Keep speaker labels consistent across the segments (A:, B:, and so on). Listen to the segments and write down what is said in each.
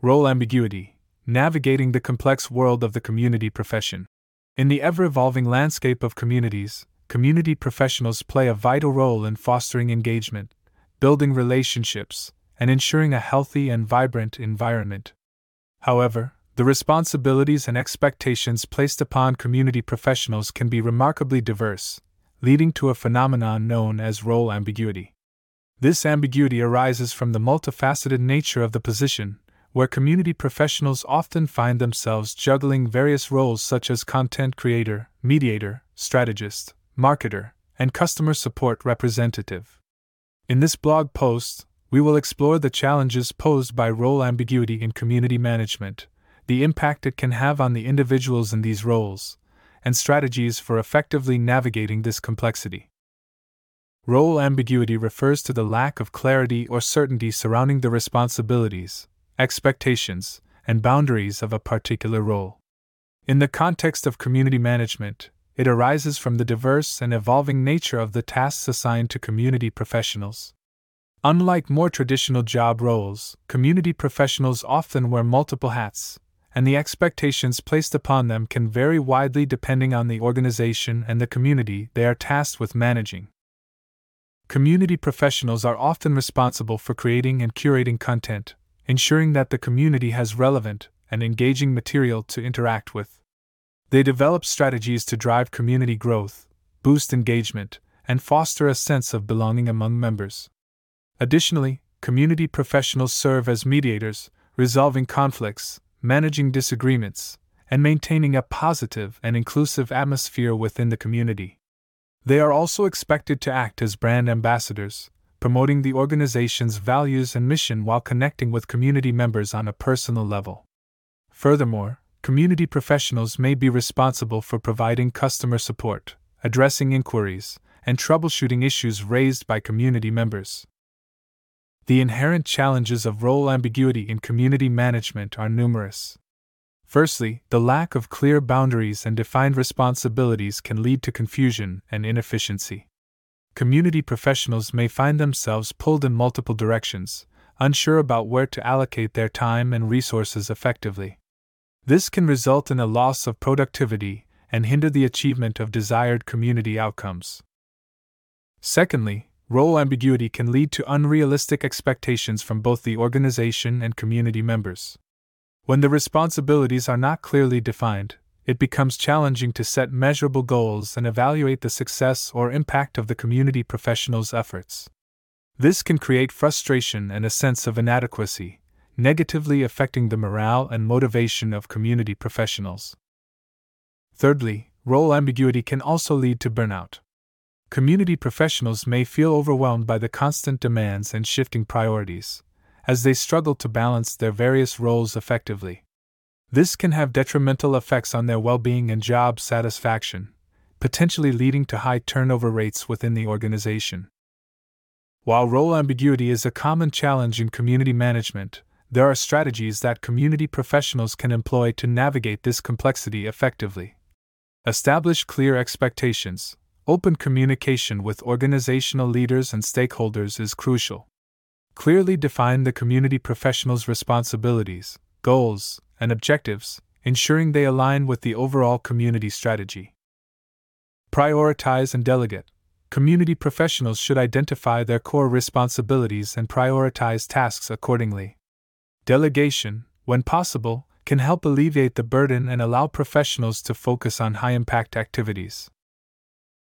A: Role ambiguity navigating the complex world of the community profession. In the ever evolving landscape of communities, community professionals play a vital role in fostering engagement, building relationships, and ensuring a healthy and vibrant environment. However, the responsibilities and expectations placed upon community professionals can be remarkably diverse, leading to a phenomenon known as role ambiguity. This ambiguity arises from the multifaceted nature of the position, where community professionals often find themselves juggling various roles such as content creator, mediator, strategist, marketer, and customer support representative. In this blog post, we will explore the challenges posed by role ambiguity in community management, the impact it can have on the individuals in these roles, and strategies for effectively navigating this complexity. Role ambiguity refers to the lack of clarity or certainty surrounding the responsibilities, expectations, and boundaries of a particular role. In the context of community management, it arises from the diverse and evolving nature of the tasks assigned to community professionals. Unlike more traditional job roles, community professionals often wear multiple hats, and the expectations placed upon them can vary widely depending on the organization and the community they are tasked with managing. Community professionals are often responsible for creating and curating content, ensuring that the community has relevant and engaging material to interact with. They develop strategies to drive community growth, boost engagement, and foster a sense of belonging among members. Additionally, community professionals serve as mediators, resolving conflicts, managing disagreements, and maintaining a positive and inclusive atmosphere within the community. They are also expected to act as brand ambassadors, promoting the organization's values and mission while connecting with community members on a personal level. Furthermore, community professionals may be responsible for providing customer support, addressing inquiries, and troubleshooting issues raised by community members. The inherent challenges of role ambiguity in community management are numerous. Firstly, the lack of clear boundaries and defined responsibilities can lead to confusion and inefficiency community professionals may find themselves pulled in multiple directions, unsure about where to allocate their time and resources effectively. This can result in a loss of productivity and hinder the achievement of desired community outcomes. Secondly, role ambiguity can lead to unrealistic expectations from both the organization and community members. When the responsibilities are not clearly defined, it becomes challenging to set measurable goals and evaluate the success or impact of the community professionals' efforts. This can create frustration and a sense of inadequacy, negatively affecting the morale and motivation of community professionals. Thirdly, role ambiguity can also lead to burnout. Community professionals may feel overwhelmed by the constant demands and shifting priorities, as they struggle to balance their various roles effectively. This can have detrimental effects on their well being and job satisfaction, potentially leading to high turnover rates within the organization. While role ambiguity is a common challenge in community management, there are strategies that community professionals can employ to navigate this complexity effectively. Establish clear expectations. Open communication with organizational leaders and stakeholders is crucial. Clearly define the community professionals' responsibilities, goals, and objectives, ensuring they align with the overall community strategy. Prioritize and delegate. Community professionals should identify their core responsibilities and prioritize tasks accordingly. Delegation, when possible, can help alleviate the burden and allow professionals to focus on high impact activities.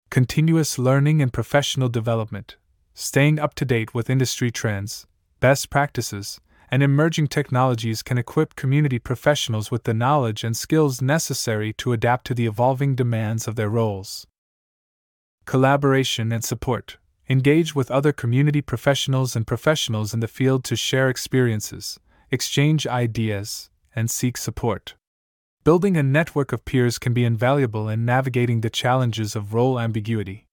A: Continuous learning and professional development, staying up to date with industry trends, best practices, and emerging technologies can equip community professionals with the knowledge and skills necessary to adapt to the evolving demands of their roles. Collaboration and support. Engage with other community professionals and professionals in the field to share experiences, exchange ideas, and seek support. Building a network of peers can be invaluable in navigating the challenges of role ambiguity.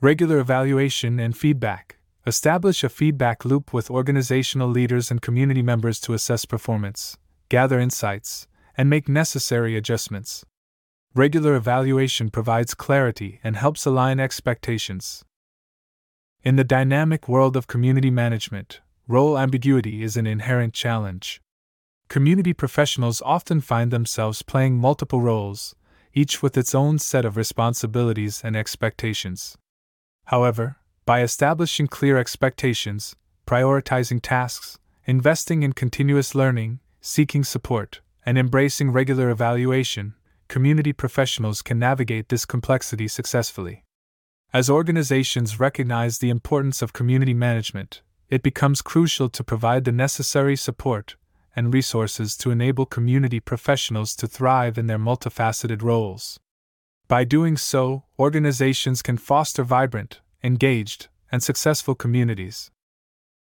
A: Regular evaluation and feedback. Establish a feedback loop with organizational leaders and community members to assess performance, gather insights, and make necessary adjustments. Regular evaluation provides clarity and helps align expectations. In the dynamic world of community management, role ambiguity is an inherent challenge. community professionals often find themselves playing multiple roles, each with its own set of responsibilities and expectations. However, by establishing clear expectations, prioritizing tasks, investing in continuous learning, seeking support, and embracing regular evaluation, community professionals can navigate this complexity successfully. As organizations recognize the importance of community management, it becomes crucial to provide the necessary support and resources to enable community professionals to thrive in their multifaceted roles. By doing so, organizations can foster vibrant, engaged, and successful communities,